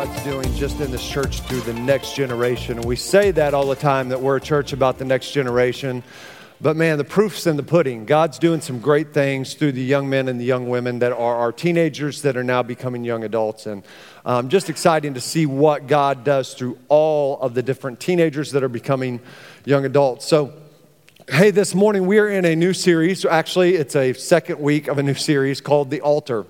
God's doing just in this church through the next generation. And we say that all the time that we're a church about the next generation. But man, the proof's in the pudding. God's doing some great things through the young men and the young women that are our teenagers that are now becoming young adults. And um, just exciting to see what God does through all of the different teenagers that are becoming young adults. So, hey, this morning we are in a new series. Actually, it's a second week of a new series called The Altar.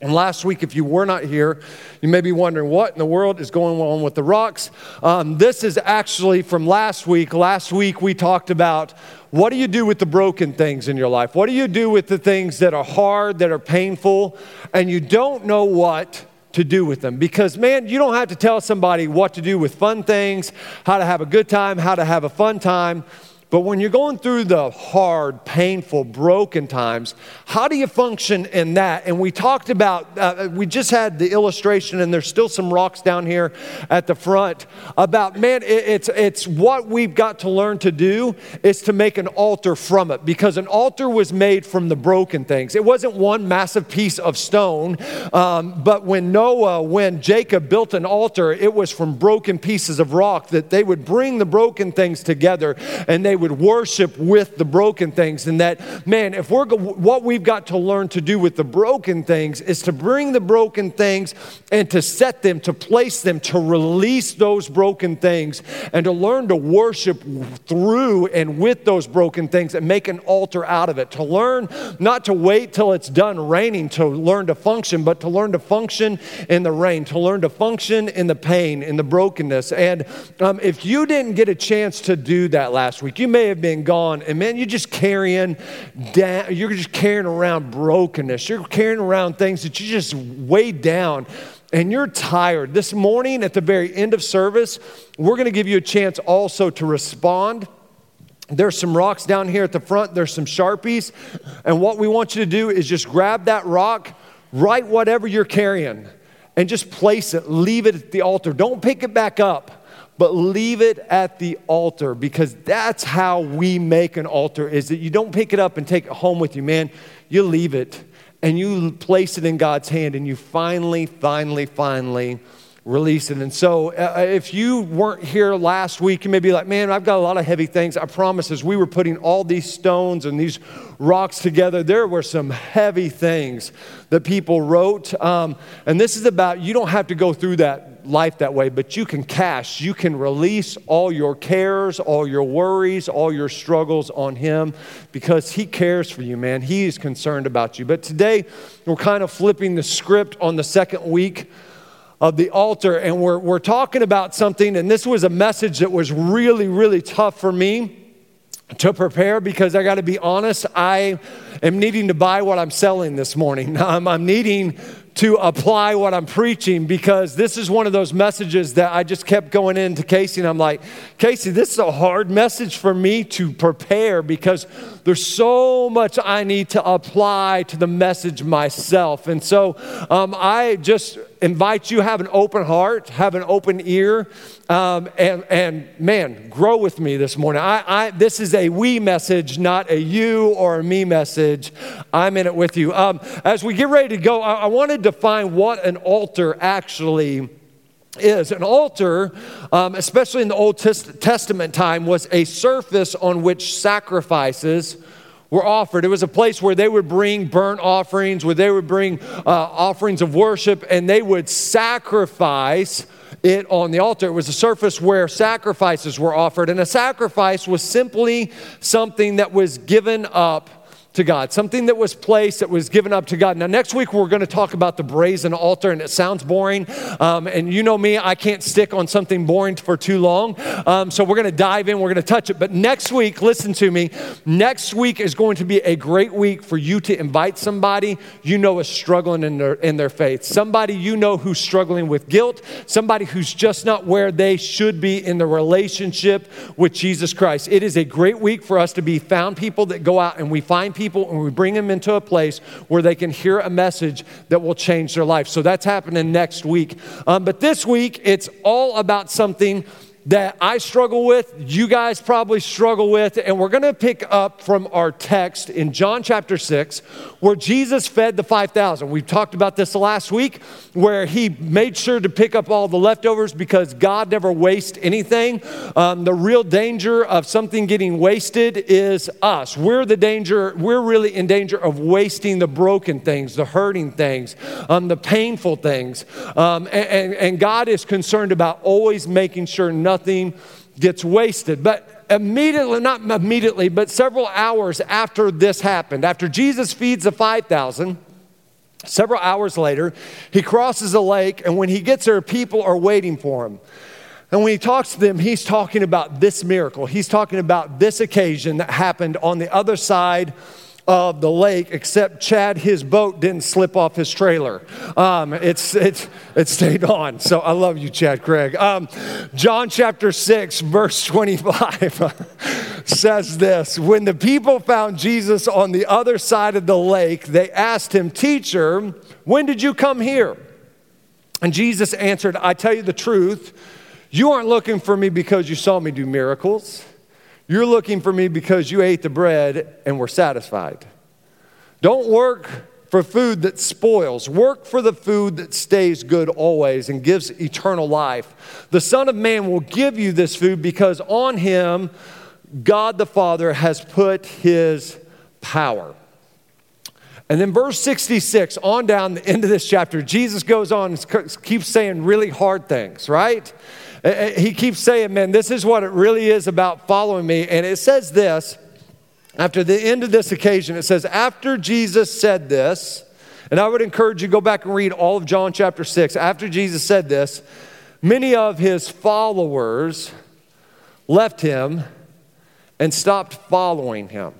And last week, if you were not here, you may be wondering what in the world is going on with the rocks. Um, this is actually from last week. Last week, we talked about what do you do with the broken things in your life? What do you do with the things that are hard, that are painful, and you don't know what to do with them? Because, man, you don't have to tell somebody what to do with fun things, how to have a good time, how to have a fun time. But when you're going through the hard, painful, broken times, how do you function in that? And we talked about, uh, we just had the illustration, and there's still some rocks down here at the front about, man, it, it's, it's what we've got to learn to do is to make an altar from it because an altar was made from the broken things. It wasn't one massive piece of stone, um, but when Noah, when Jacob built an altar, it was from broken pieces of rock that they would bring the broken things together and they would worship with the broken things. And that, man, if we're what we've got to learn to do with the broken things is to bring the broken things and to set them, to place them, to release those broken things, and to learn to worship through and with those broken things and make an altar out of it. To learn not to wait till it's done raining to learn to function, but to learn to function in the rain, to learn to function in the pain, in the brokenness. And um, if you didn't get a chance to do that last week, you may have been gone, and man, you're just carrying down, you're just carrying around brokenness. You're carrying around things that you just weighed down and you're tired. This morning at the very end of service, we're going to give you a chance also to respond. There's some rocks down here at the front, there's some Sharpies. And what we want you to do is just grab that rock, write whatever you're carrying, and just place it, leave it at the altar. Don't pick it back up but leave it at the altar because that's how we make an altar is that you don't pick it up and take it home with you man. You leave it and you place it in god's hand and you finally finally finally release it. And so uh, if you weren't here last week you may be like man i've got a lot of heavy things. I promise as we were putting all these stones and these rocks together there were some heavy things that people wrote. Um, and this is about you don't have to go through that life that way, but you can cast, you can release all your cares, all your worries, all your struggles on Him because He cares for you, man. He is concerned about you. But today, we're kind of flipping the script on the second week of the altar, and we're, we're talking about something, and this was a message that was really, really tough for me to prepare because I got to be honest, I am needing to buy what I'm selling this morning. I'm, I'm needing to apply what I'm preaching because this is one of those messages that I just kept going into Casey and I'm like, Casey, this is a hard message for me to prepare because there's so much I need to apply to the message myself. And so um, I just invite you have an open heart, have an open ear, um, and, and man, grow with me this morning. I, I, this is a we message, not a you or a me message. I'm in it with you. Um, as we get ready to go, I, I want to define what an altar actually is. An altar, um, especially in the Old Testament time, was a surface on which sacrifices were offered. It was a place where they would bring burnt offerings, where they would bring uh, offerings of worship, and they would sacrifice it on the altar. It was a surface where sacrifices were offered, and a sacrifice was simply something that was given up to God, something that was placed, that was given up to God. Now, next week, we're going to talk about the brazen altar, and it sounds boring. Um, and you know me, I can't stick on something boring for too long. Um, so, we're going to dive in, we're going to touch it. But next week, listen to me, next week is going to be a great week for you to invite somebody you know is struggling in their, in their faith, somebody you know who's struggling with guilt, somebody who's just not where they should be in the relationship with Jesus Christ. It is a great week for us to be found people that go out and we find people people and we bring them into a place where they can hear a message that will change their life. So that's happening next week. Um, but this week, it's all about something that I struggle with, you guys probably struggle with, and we're to pick up from our text in John chapter 6, where Jesus fed the 5,000. We've talked about this last week, where he made sure to pick up all the leftovers because God never wastes anything. Um, the real danger of something getting wasted is us. We're the danger, we're really in danger of wasting the broken things, the hurting things, um, the painful things. Um, and, and, and God is concerned about always making sure nothing nothing gets wasted. But immediately, not immediately, but several hours after this happened, after Jesus feeds the 5,000, several hours later, he crosses a lake, and when he gets there, people are waiting for him. And when he talks to them, he's talking about this miracle. He's talking about this occasion that happened on the other side of the lake, except Chad, his boat didn't slip off his trailer. Um, it's, it's, it stayed on. So I love you, Chad Craig. Um, John chapter 6, verse 25 says this When the people found Jesus on the other side of the lake, they asked him, Teacher, when did you come here? And Jesus answered, I tell you the truth, you aren't looking for me because you saw me do miracles. You're looking for me because you ate the bread and were satisfied. Don't work for food that spoils. Work for the food that stays good always and gives eternal life. The Son of Man will give you this food because on him, God the Father has put his power. And then, verse 66, on down the end of this chapter, Jesus goes on and keeps saying really hard things, right? Uh, uh, he keeps saying, man, this is what it really is about following me. And it says this after the end of this occasion, it says, after Jesus said this, and I would encourage you to go back and read all of John chapter 6. After Jesus said this, many of his followers left him and stopped following him.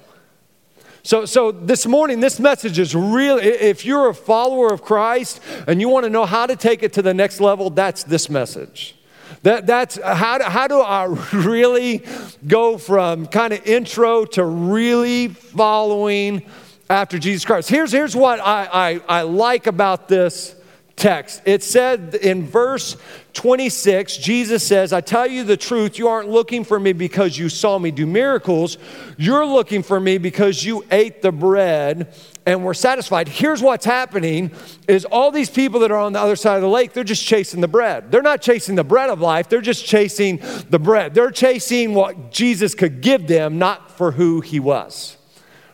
So, so this morning, this message is really, if you're a follower of Christ and you want to know how to take it to the next level, that's this message. That, that's how do, how do I really go from kind of intro to really following after Jesus Christ? Here's, here's what I, I, I like about this text. It said in verse 26, Jesus says, I tell you the truth, you aren't looking for me because you saw me do miracles. You're looking for me because you ate the bread and we're satisfied. Here's what's happening is all these people that are on the other side of the lake, they're just chasing the bread. They're not chasing the bread of life, they're just chasing the bread. They're chasing what Jesus could give them, not for who he was.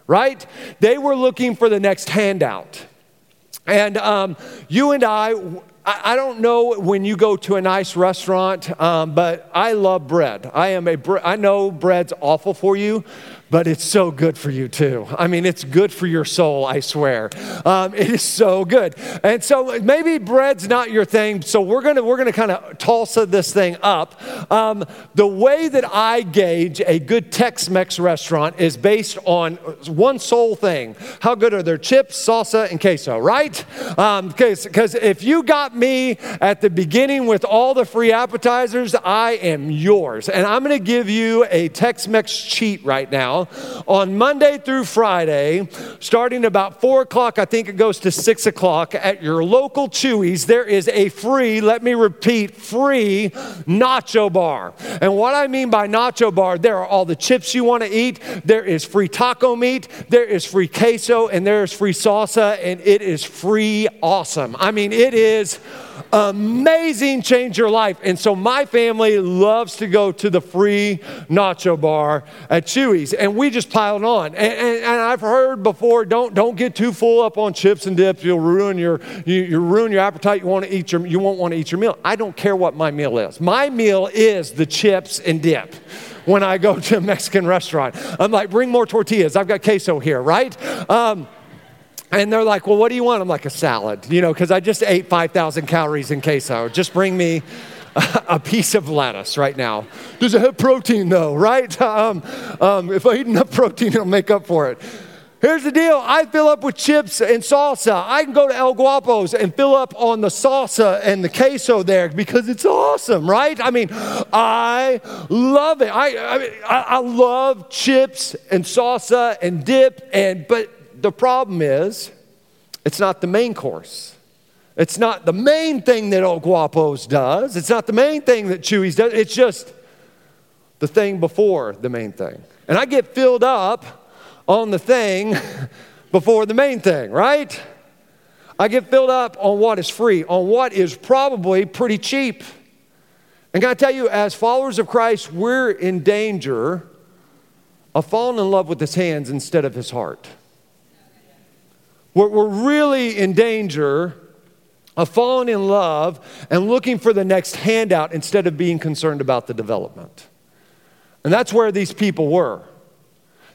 Right? They were looking for the next handout. And um, you and I, I don't know when you go to a nice restaurant, um, but I love bread. I am a bre- I know bread's awful for you, but it's so good for you too. I mean, it's good for your soul, I swear. Um, it is so good. And so maybe bread's not your thing, so we're gonna we're gonna kind of toss this thing up. Um, the way that I gauge a good Tex-Mex restaurant is based on one sole thing: how good are their chips, salsa, and queso, right? Because um, if you got me at the beginning with all the free appetizers, I am yours, and I'm gonna give you a Tex-Mex cheat right now on Monday through Friday, starting about four o'clock, I think it goes to six o'clock at your local Chuy's, there is a free, let me repeat, free nacho bar. And what I mean by nacho bar, there are all the chips you want to eat, there is free taco meat, there is free queso, and there is free salsa, and it is free awesome. I mean, it is amazing, change your life. And so my family loves to go to the free nacho bar at Chuy's, And we just piled on. And, and, and, I've heard before, don't, don't get too full up on chips and dips. You'll ruin your, you, you ruin your appetite. You, want to eat your, you won't want to eat your meal. I don't care what my meal is. My meal is the chips and dip when I go to a Mexican restaurant. I'm like, bring more tortillas. I've got queso here, right? Um, and they're like, well, what do you want? I'm like, a salad, you know, because I just ate 5,000 calories in queso. Just bring me a piece of lettuce right now. Does it have protein though, right? Um, um, if I eat enough protein, it'll make up for it. Here's the deal I fill up with chips and salsa. I can go to El Guapo's and fill up on the salsa and the queso there because it's awesome, right? I mean, I love it. I, I, I love chips and salsa and dip, and but the problem is, it's not the main course. It's not the main thing that El Guapo's does. It's not the main thing that Chuy's does. It's just the thing before the main thing. And I get filled up on the thing before the main thing, right? I get filled up on what is free, on what is probably pretty cheap. And can I tell you, as followers of Christ, we're in danger of falling in love with his hands instead of his heart. We're, we're really in danger of falling in love and looking for the next handout instead of being concerned about the development. And that's where these people were.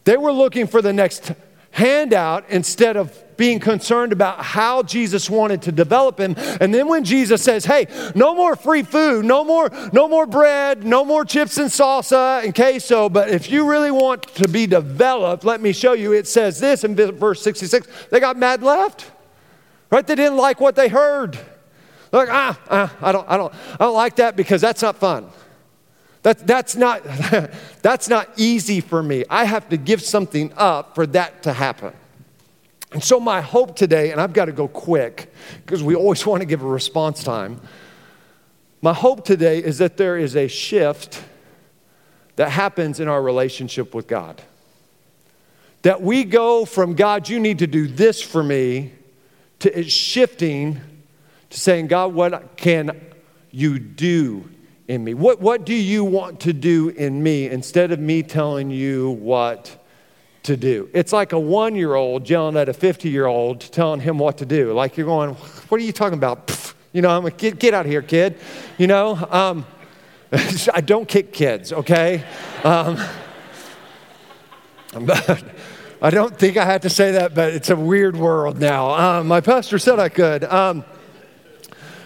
They were looking for the next handout instead of being concerned about how Jesus wanted to develop him. And then when Jesus says, "Hey, no more free food, no more no more bread, no more chips and salsa and queso, but if you really want to be developed, let me show you." It says this in verse 66, they got mad left. Right? They didn't like what they heard. Like, ah, ah, I don't I don't I don't like that because that's not fun. That, that's, not, that's not easy for me. I have to give something up for that to happen. And so, my hope today, and I've got to go quick because we always want to give a response time. My hope today is that there is a shift that happens in our relationship with God. That we go from God, you need to do this for me, to it shifting to saying, God, what can you do in me? What, what do you want to do in me instead of me telling you what to do? It's like a one year old yelling at a 50 year old telling him what to do. Like you're going, What are you talking about? You know, I'm like, get, get out of here, kid. You know, um, I don't kick kids, okay? Um, but I don't think I had to say that, but it's a weird world now. Um, my pastor said I could. Um,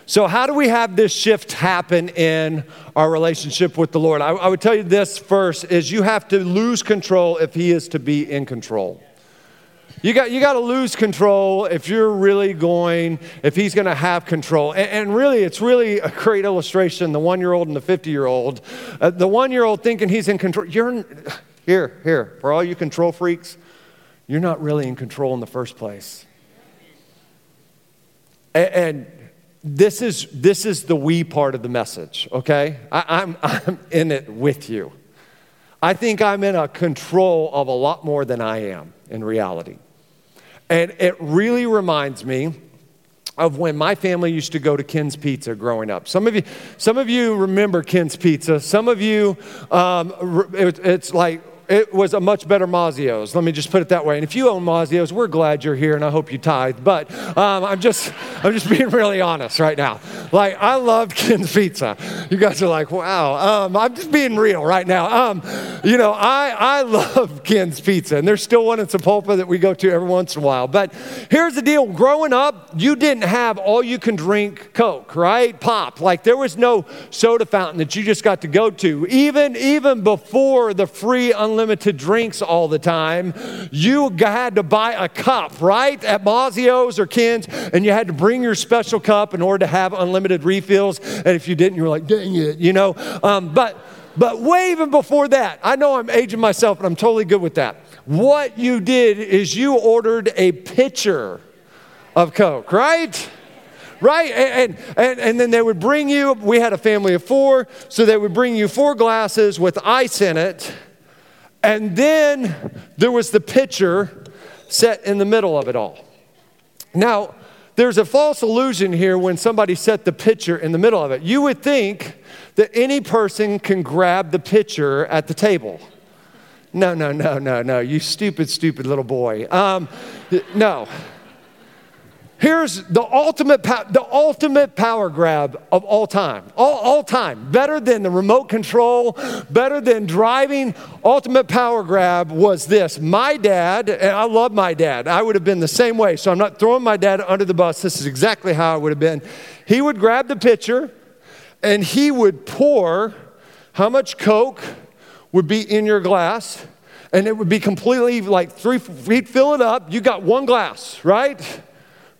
so, how do we have this shift happen in our relationship with the Lord? I, I, would tell you this first is you have to lose control if He is to be in control. You got, you got to lose control if you're really going, if he's going to have control. And, and, really, it's really a great illustration the one year old and the 50 year old. Uh, the one year old thinking he's in control. You're, here, here, for all you control freaks, you're not really in control in the first place. and, and this is, this is the we part of the message, okay? I, I'm, I'm in it with you. I think I'm in a control of a lot more than I am in reality. And it really reminds me of when my family used to go to Ken's Pizza growing up. Some of you, some of you remember Ken's Pizza. Some of you, um, it, it's like it was a much better Mazzio's. Let me just put it that way. And if you own Mazzio's, we're glad you're here, and I hope you tithe. But um, I'm just, I'm just being really honest right now. Like I love Ken's Pizza. You guys are like, wow. Um, I'm just being real right now. Um, you know, I I love Ken's Pizza, and there's still one in Sapulpa that we go to every once in a while. But here's the deal: growing up, you didn't have all you can drink Coke, right? Pop. Like there was no soda fountain that you just got to go to. Even even before the free unlimited unlimited drinks all the time, you had to buy a cup, right? At Mazzio's or Ken's, and you had to bring your special cup in order to have unlimited refills. And if you didn't, you were like, dang it, you know? Um, but, but way even before that, I know I'm aging myself, and I'm totally good with that. What you did is you ordered a pitcher of Coke, right? right? And, and, and then they would bring you, we had a family of four, so they would bring you four glasses with ice in it. And then there was the pitcher set in the middle of it all. Now, there's a false illusion here when somebody set the pitcher in the middle of it. You would think that any person can grab the pitcher at the table. No, no, no, no, no. You stupid, stupid little boy. Um, no. Here's the ultimate, the ultimate power grab of all time. All, all time. Better than the remote control, better than driving. Ultimate power grab was this. My dad, and I love my dad, I would have been the same way. So I'm not throwing my dad under the bus. This is exactly how I would have been. He would grab the pitcher and he would pour how much Coke would be in your glass, and it would be completely like three, he'd fill it up. You got one glass, right?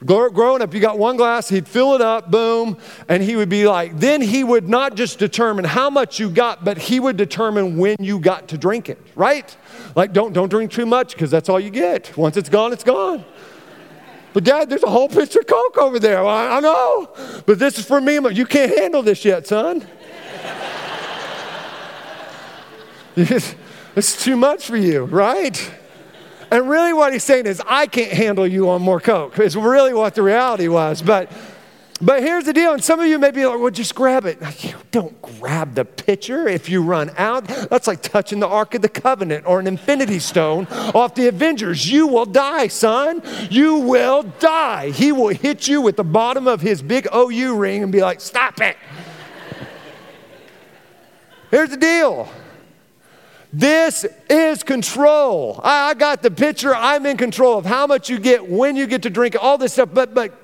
Growing up, you got one glass, he'd fill it up, boom, and he would be like, then he would not just determine how much you got, but he would determine when you got to drink it, right? Like, don't, don't drink too much because that's all you get. Once it's gone, it's gone. But dad, there's a whole pitcher of Coke over there. I, I know, but this is for me. You can't handle this yet, son. it's too much for you, right? And really, what he's saying is, I can't handle you on more Coke, is really what the reality was. But, but here's the deal, and some of you may be like, well, just grab it. You don't grab the pitcher if you run out. That's like touching the Ark of the Covenant or an Infinity Stone off the Avengers. You will die, son. You will die. He will hit you with the bottom of his big OU ring and be like, stop it. Here's the deal. This is control. I, I, got the picture. I'm in control of how much you get, when you get to drink, all this stuff. But, but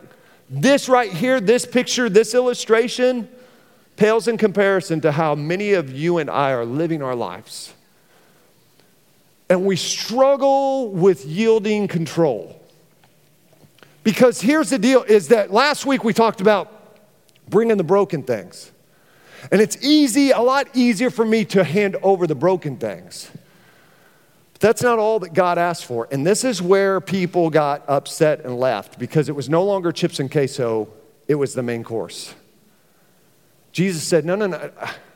this right here, this picture, this illustration pales in comparison to how many of you and I are living our lives. And we struggle with yielding control. Because here's the deal is that last week we talked about bringing the broken things. And it's easy, a lot easier for me to hand over the broken things. But that's not all that God asked for. And this is where people got upset and left because it was no longer chips and queso, it was the main course. Jesus said, No, no, no.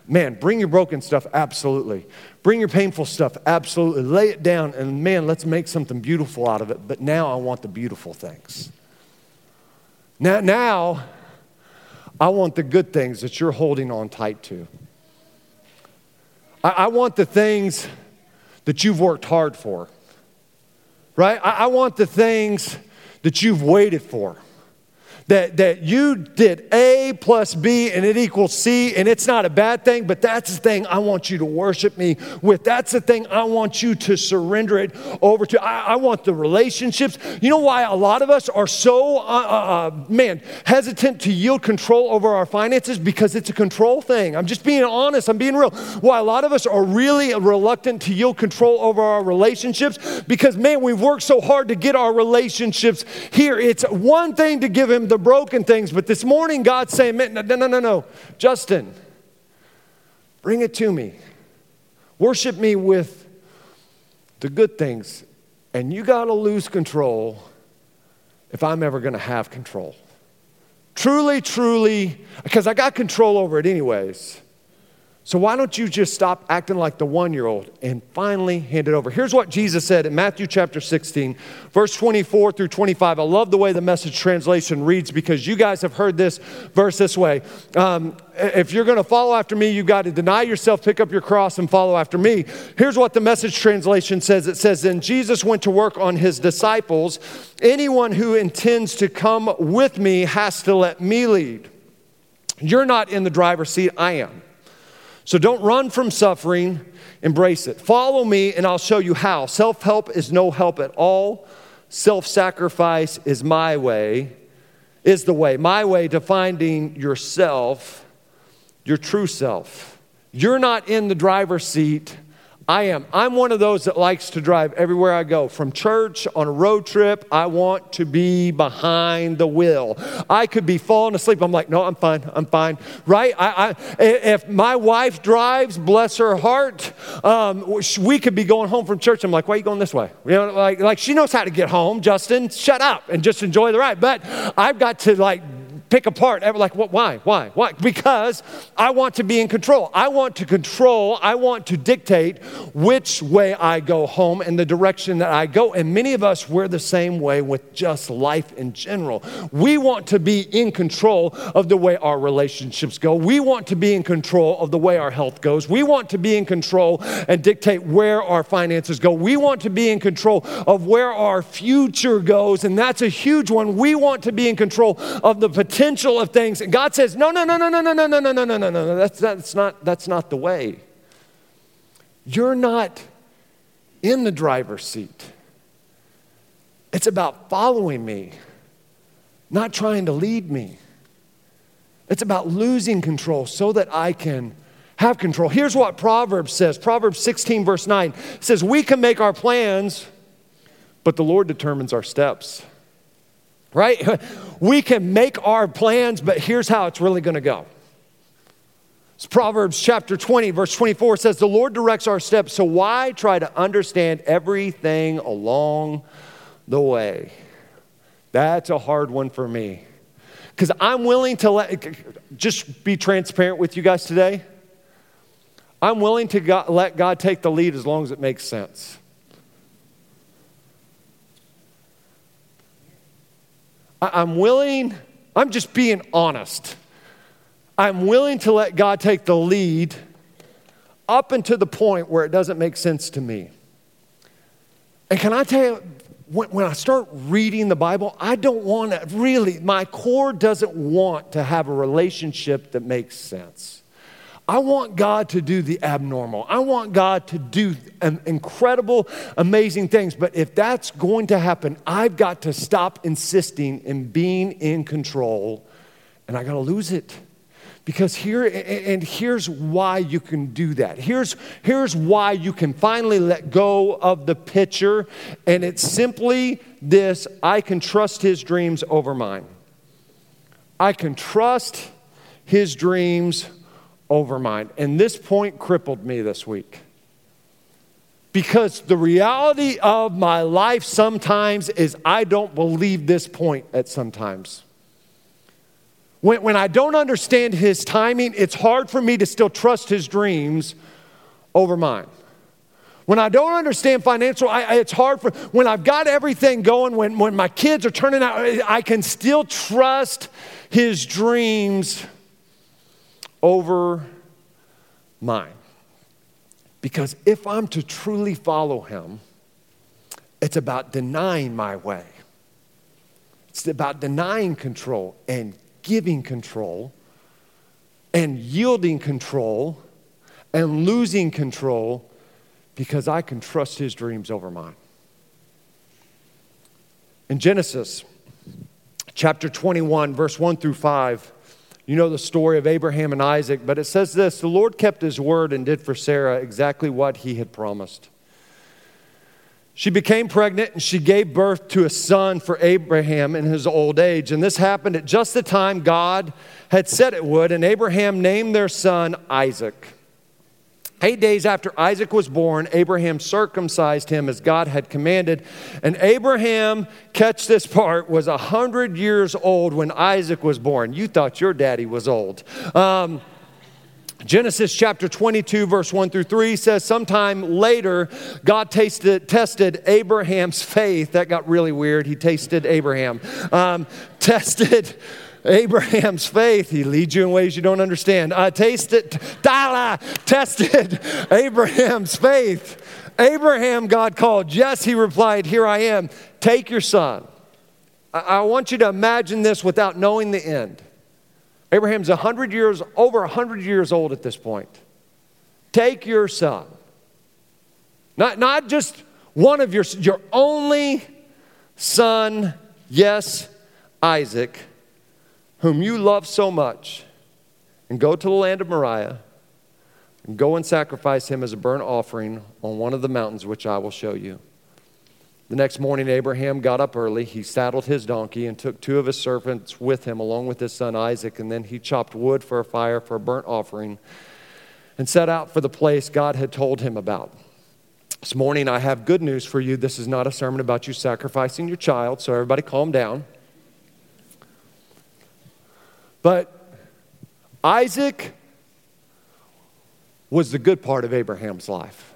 Man, bring your broken stuff, absolutely. Bring your painful stuff, absolutely. Lay it down, and man, let's make something beautiful out of it. But now I want the beautiful things. Now, now I want the good things that you're holding on tight to. I, I want the things that you've worked hard for, right? I, I want the things that you've waited for that, that you did A plus B and it equals C, and it's not a bad thing, but that's the thing I want you to worship me with. That's the thing I want you to surrender it over to. I, I want the relationships. You know why a lot of us are so, uh, uh, uh, man, hesitant to yield control over our finances? Because it's a control thing. I'm just being honest, I'm being real. Why a lot of us are really reluctant to yield control over our relationships? Because, man, we've worked so hard to get our relationships here. It's one thing to give him the broken things, but this morning God's saying, no, no, no, no. Justin, bring it to me. Worship me with the good things. And you got to lose control if I'm ever going to have control. Truly, truly, because I got control over it anyways. So why don't you just stop acting like the one year old and finally hand it over? Here's what Jesus said in Matthew chapter 16, verse 24 through 25. I love the way the message translation reads because you guys have heard this verse this way. Um, if you're going to follow after me, you've got to deny yourself, pick up your cross, and follow after me. Here's what the message translation says it says, Then Jesus went to work on his disciples. Anyone who intends to come with me has to let me lead. You're not in the driver's seat, I am. So don't run from suffering, embrace it. Follow me, and I'll show you how. Self help is no help at all. Self sacrifice is my way, is the way, my way to finding yourself, your true self. You're not in the driver's seat I am. I'm one of those that likes to drive everywhere I go. From church, on a road trip, I want to be behind the wheel. I could be falling asleep. I'm like, no, I'm fine. I'm fine. Right? I, I, if my wife drives, bless her heart, um, we could be going home from church. I'm like, why are you going this way? You know, like, like she knows how to get home. Justin, shut up and just enjoy the ride. But I've got to like pick apart. Like, what, why? Why? Why? Because I want to be in control. I want to control, I want to dictate which way I go home and the direction that I go. And many of us, we're the same way with just life in general. We want to be in control of the way our relationships go. We want to be in control of the way our health goes. We want to be in control and dictate where our finances go. We want to be in control of where our future goes. And that's a huge one. We want to be in control of the potential of things. And God says, no, no, no, no, no, no, no, no, no, no, no, no, no, no. That's, that's, not, that's not the way. You're not in the driver's seat. It's about following me, not trying to lead me. It's about losing control so that I can have control. Here's what Proverbs says Proverbs 16, verse 9 says, We can make our plans, but the Lord determines our steps. Right? We can make our plans, but here's how it's really going to go. It's Proverbs chapter 20, verse 24 says, The Lord directs our steps, so why try to understand everything along the way? That's a hard one for me. Because I'm willing to let, just be transparent with you guys today. I'm willing to let God take the lead as long as it makes sense. I'm willing, I'm just being honest. I'm willing to let God take the lead up until the point where it doesn't make sense to me. And can I tell you, when, when I start reading the Bible, I don't want to really, my core doesn't want to have a relationship that makes sense. I want God to do the abnormal. I want God to do incredible, amazing things. But if that's going to happen, I've got to stop insisting in being in control and I got to lose it. Because here, and here's why you can do that. Here's, here's why you can finally let go of the picture. And it's simply this I can trust his dreams over mine. I can trust his dreams over mine. And this point crippled me this week. Because the reality of my life sometimes is I don't believe this point at sometimes. When, when I don't understand his timing, it's hard for me to still trust his dreams over mine. When I don't understand financial, I, it's hard for, when I've got everything going, when, when my kids are turning out, I can still trust his dreams over mine. Because if I'm to truly follow him, it's about denying my way. It's about denying control and giving control and yielding control and losing control because I can trust his dreams over mine. In Genesis chapter 21, verse 1 through 5, you know the story of Abraham and Isaac, but it says this The Lord kept his word and did for Sarah exactly what he had promised. She became pregnant and she gave birth to a son for Abraham in his old age. And this happened at just the time God had said it would. And Abraham named their son Isaac. Eight days after Isaac was born, Abraham circumcised him as God had commanded. And Abraham, catch this part, was 100 years old when Isaac was born. You thought your daddy was old. Um, Genesis chapter 22, verse 1 through 3 says, Sometime later, God tasted, tested Abraham's faith. That got really weird. He tasted Abraham. Um, tested Abraham's faith. He leads you in ways you don't understand. I tasted, Dala, tested Abraham's faith. Abraham, God called. Yes, he replied, Here I am. Take your son. I, I want you to imagine this without knowing the end. Abraham's 100 years, over 100 years old at this point. Take your son. Not, not just one of your, your only son, yes, Isaac whom you love so much, and go to the land of Moriah, and go and sacrifice him as a burnt offering on one of the mountains which I will show you. The next morning, Abraham got up early. He saddled his donkey and took two of his servants with him, along with his son Isaac, and then he chopped wood for a fire for a burnt offering and set out for the place God had told him about. This morning, I have good news for you. This is not a sermon about you sacrificing your child, so everybody calm down. But Isaac was the good part of Abraham's life.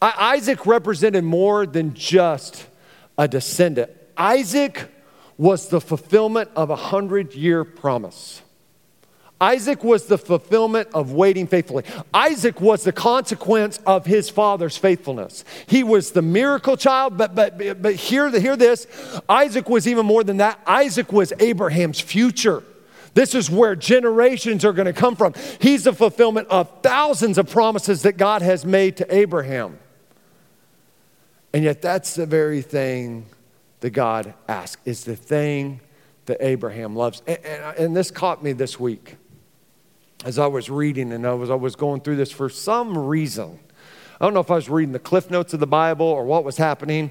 Isaac represented more than just a descendant. Isaac was the fulfillment of a hundred year promise. Isaac was the fulfillment of waiting faithfully. Isaac was the consequence of his father's faithfulness. He was the miracle child, but, but, but hear, hear this Isaac was even more than that. Isaac was Abraham's future. This is where generations are going to come from. He's the fulfillment of thousands of promises that God has made to Abraham. And yet, that's the very thing that God asks, is the thing that Abraham loves. And, and, and, this caught me this week as I was reading and I was, I was going through this for some reason. I don't know if I was reading the cliff notes of the Bible or what was happening,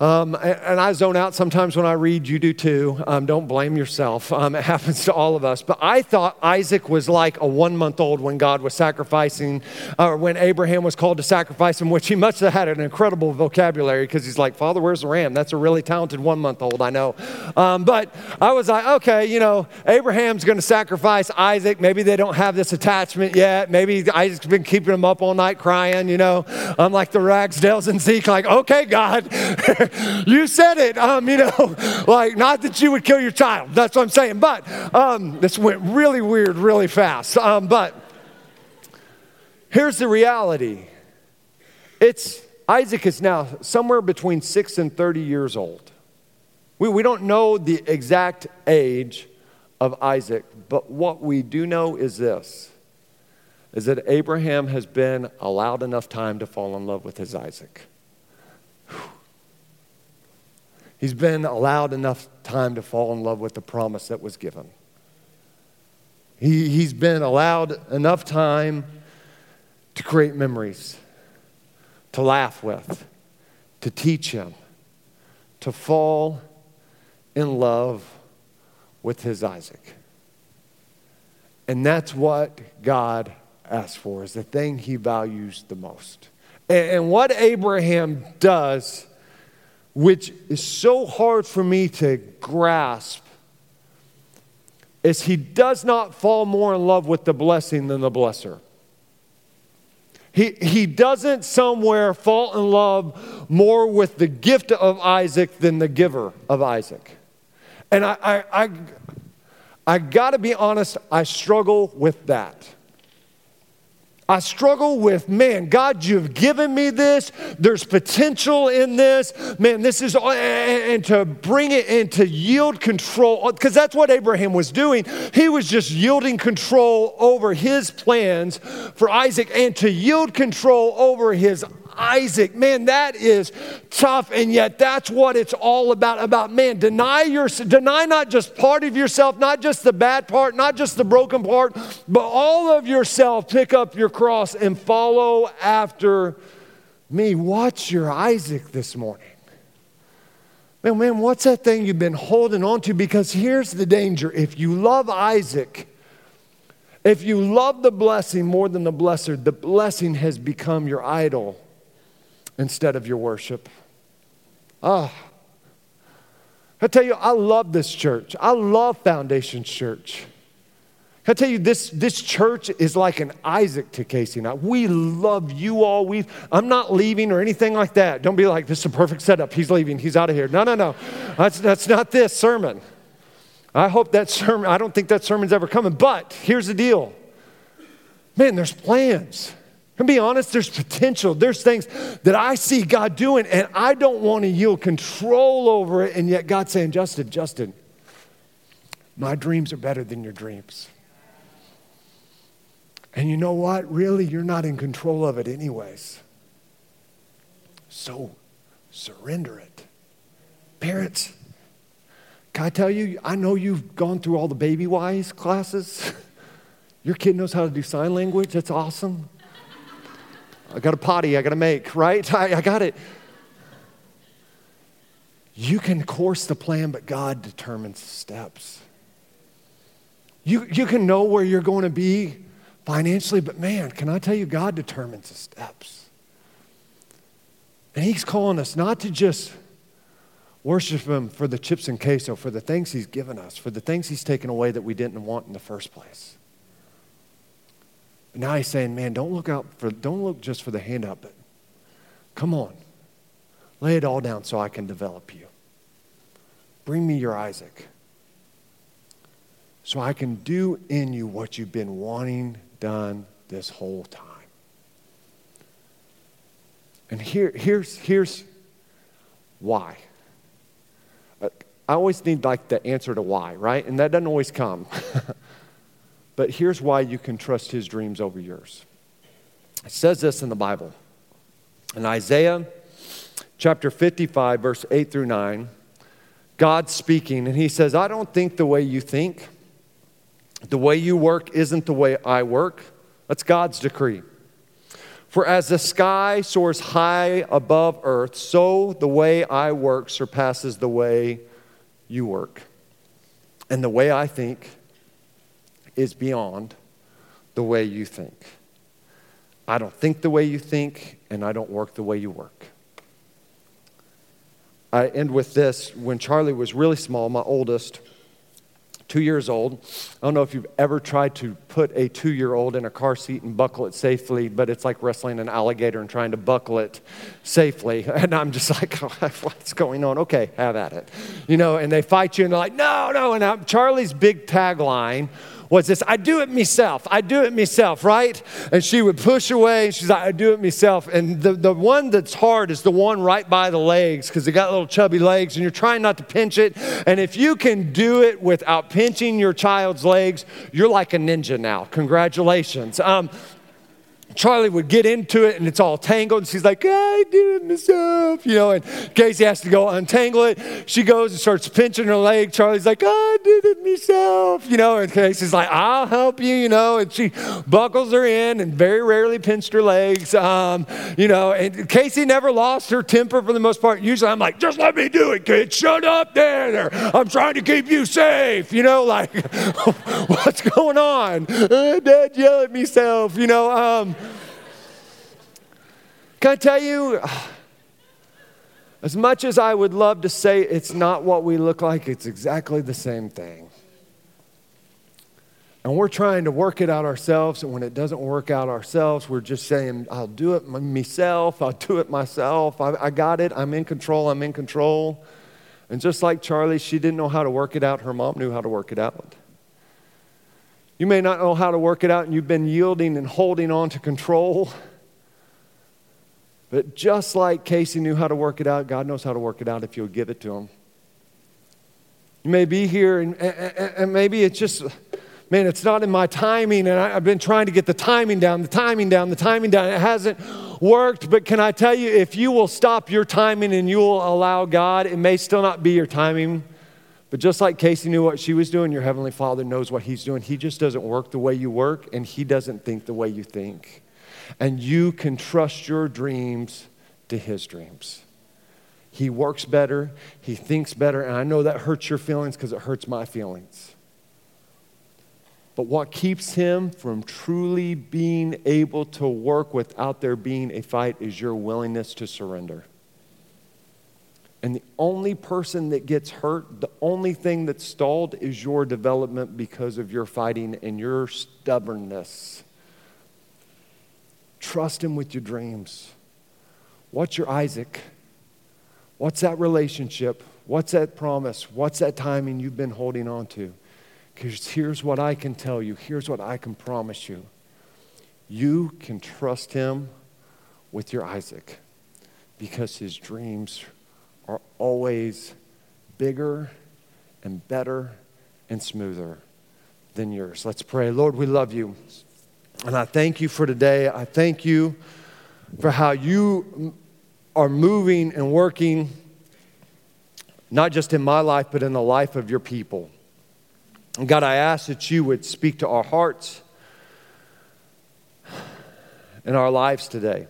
um, and I zone out sometimes when I read, you do too. Um, don't blame yourself. Um, it happens to all of us. But I thought Isaac was like a one month old when God was sacrificing, or uh, when Abraham was called to sacrifice him, which he must have had an incredible vocabulary because he's like, Father, where's the ram? That's a really talented one month old, I know. Um, but I was like, okay, you know, Abraham's going to sacrifice Isaac. Maybe they don't have this attachment yet. Maybe Isaac's been keeping him up all night crying, you know. I'm like the Ragsdales and Zeke, like, okay, God. you said it. Um, you know, like not that you would kill your child. That's what I'm saying. But um, this went really weird, really fast. Um, but here's the reality. It's Isaac is now somewhere between six and 30 years old. We, we don't know the exact age of Isaac, but what we do know is this is that Abraham has been allowed enough time to fall in love with his Isaac. He's been allowed enough time to fall in love with the promise that was given. He, he's been allowed enough time to create memories, to laugh with, to teach him, to fall in love with his Isaac. And that's what God asks for, is the thing he values the most. And, and what Abraham does which is so hard for me to grasp, is he does not fall more in love with the blessing than the blesser. He, he doesn't somewhere fall in love more with the gift of Isaac than the giver of Isaac. And I, I, I, I gotta be honest, I struggle with that. I struggle with, man, God, you've given me this. There's potential in this. Man, this is, and to bring it and to yield control, because that's what Abraham was doing. He was just yielding control over his plans for Isaac and to yield control over his Isaac. Man, that is tough, and yet that's what it's all about. About man, deny your deny not just part of yourself, not just the bad part, not just the broken part, but all of yourself. Pick up your cross and follow after me. Watch your Isaac this morning. Man, man, what's that thing you've been holding on to? Because here's the danger. If you love Isaac, if you love the blessing more than the blesser, the blessing has become your idol instead of your worship. Ah. Oh. I tell you, I love this church. I love Foundation Church. I tell you, this, this church is like an Isaac to Casey and I. We love you all. We, I'm not leaving or anything like that. Don't be like, this is a perfect setup. He's leaving. He's out of here. No, no, no. That's, that's not this sermon. I hope that sermon, I don't think that sermon's ever coming. But here's the deal man, there's plans. And be honest, there's potential. There's things that I see God doing, and I don't want to yield control over it. And yet God's saying, Justin, Justin, my dreams are better than your dreams. And you know what? Really, you're not in control of it, anyways. So surrender it. Parents, can I tell you, I know you've gone through all the baby wise classes. Your kid knows how to do sign language. That's awesome. I got a potty I got to make, right? I, I got it. You can course the plan, but God determines the steps. You, you can know where you're going to be financially, but man, can I tell you, God determines the steps. And He's calling us not to just Worship Him for the chips and queso, for the things He's given us, for the things He's taken away that we didn't want in the first place. But now He's saying, man, don't look out for, don't look just for the handout, but come on, lay it all down so I can develop you. Bring me your Isaac so I can do in you what you've been wanting done this whole time. And here, here's, here's why. Uh, I always need like the answer to why, right? And that doesn't always come. but here's why you can trust his dreams over yours. It says this in the Bible. In Isaiah chapter 55, verse 8 through 9, God's speaking, and he says, I don't think the way you think. The way you work isn't the way I work. That's God's decree. For as the sky soars high above earth, so the way I work surpasses the way you work. And the way I think is beyond the way you think. I don't think the way you think, and I don't work the way you work. I end with this. When Charlie was really small, my oldest, two years old. I don't know if you've ever tried to put a two year old in a car seat and buckle it safely, but it's like wrestling an alligator and trying to buckle it safely. And I'm just like, what's going on? Okay, have at it. You know, and they fight you and they're like, no, no. And I'm, Charlie's big tagline was this I do it myself. I do it myself, right? And she would push away she's like, I do it myself. And the, the one that's hard is the one right by the legs because they got little chubby legs and you're trying not to pinch it. And if you can do it without pinching your child's legs, you're like a ninja now. Congratulations. Um, Charlie would get into it and it's all tangled. And she's like, I did it myself, you know. And Casey has to go untangle it. She goes and starts pinching her leg. Charlie's like, I did it myself, you know. And Casey's like, I'll help you, you know. And she buckles her in and very rarely pinched her legs, um, you know. And Casey never lost her temper for the most part. Usually I'm like, just let me do it, kid. Shut up there. I'm trying to keep you safe, you know. Like, what's going on? Uh, Dad yell at myself, you know. Um, can I tell you, as much as I would love to say it's not what we look like, it's exactly the same thing. And we're trying to work it out ourselves, and when it doesn't work out ourselves, we're just saying, I'll do it myself, I'll do it myself, I, I got it, I'm in control, I'm in control. And just like Charlie, she didn't know how to work it out, her mom knew how to work it out. You may not know how to work it out, and you've been yielding and holding on to control. But just like Casey knew how to work it out, God knows how to work it out if you'll give it to him. You may be here, and, and, and maybe it's just, man, it's not in my timing, and I, have been trying to get the timing down, the timing down, the timing down. It hasn't worked, but can I tell you, if you will stop your timing and you will allow God, it may still not be your timing. But just like Casey knew what she was doing, your Heavenly Father knows what He's doing. He just doesn't work the way you work, and He doesn't think the way you think and you can trust your dreams to His dreams. He works better, He thinks better, and I know that hurts your feelings because it hurts my feelings. But what keeps him from truly being able to work without there being a fight is your willingness to surrender. And the only person that gets hurt, the only thing that's stalled is your development because of your fighting and your stubbornness. Trust Him with your dreams. What's your Isaac? What's that relationship? What's that promise? What's that timing you've been holding on to? Because here's what I can tell you. Here's what I can promise you. You can trust Him with your Isaac because His dreams are always bigger and better and smoother than yours. Let's pray. Lord, we love you. And I thank you for today. I thank you for how you are moving and working, not just in my life, but in the life of your people. And God, I ask that you would speak to our hearts and our lives today.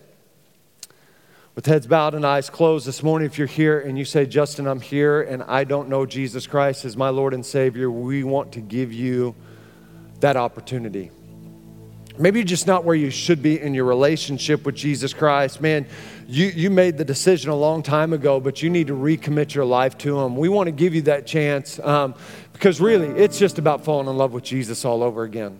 With heads bowed and eyes closed this morning, if you're here and you say, Justin, I'm here and I don't know Jesus Christ as my Lord and Savior, we want to give you that opportunity. Maybe you're just not where you should be in your relationship with Jesus Christ. Man, you, you made the decision a long time ago, but you need to recommit your life to Him. We want to give you that chance um, because really, it's just about falling in love with Jesus all over again.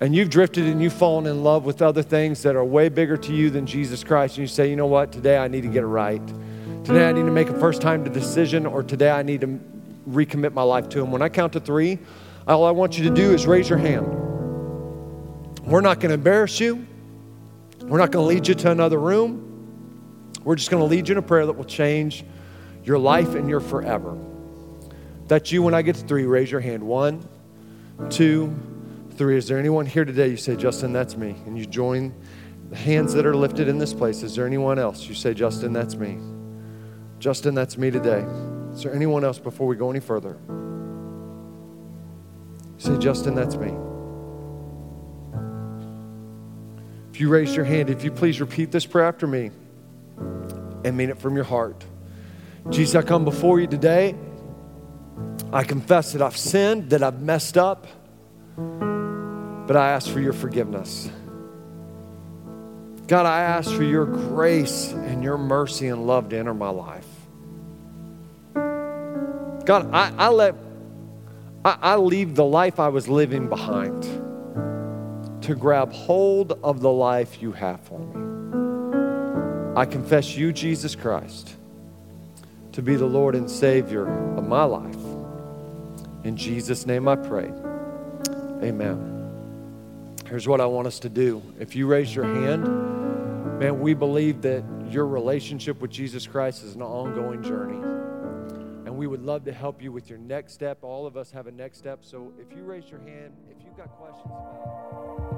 And you've drifted and you've fallen in love with other things that are way bigger to you than Jesus Christ. And you say, you know what, today I need to get it right. Today I need to make a first time decision, or today I need to recommit my life to Him. When I count to three, all I want you to do is raise your hand. We're not going to embarrass you. We're not going to lead you to another room. We're just going to lead you in a prayer that will change your life and your forever. That's you when I get to three. Raise your hand. One, two, three. Is there anyone here today? You say, Justin, that's me. And you join the hands that are lifted in this place. Is there anyone else? You say, Justin, that's me. Justin, that's me today. Is there anyone else before we go any further? Say, Justin, that's me. You raise your hand, if you please repeat this prayer after me and mean it from your heart. Jesus, I come before you today. I confess that I've sinned, that I've messed up, but I ask for your forgiveness. God, I ask for your grace and your mercy and love to enter my life. God, I, I let I, I leave the life I was living behind to grab hold of the life you have for me. I confess you, Jesus Christ, to be the Lord and Savior of my life. In Jesus' name I pray. Amen. Here's what I want us to do. If you raise your hand, man, we believe that your relationship with Jesus Christ is an ongoing journey. And we would love to help you with your next step. All of us have a next step. So if you raise your hand, if you've got questions about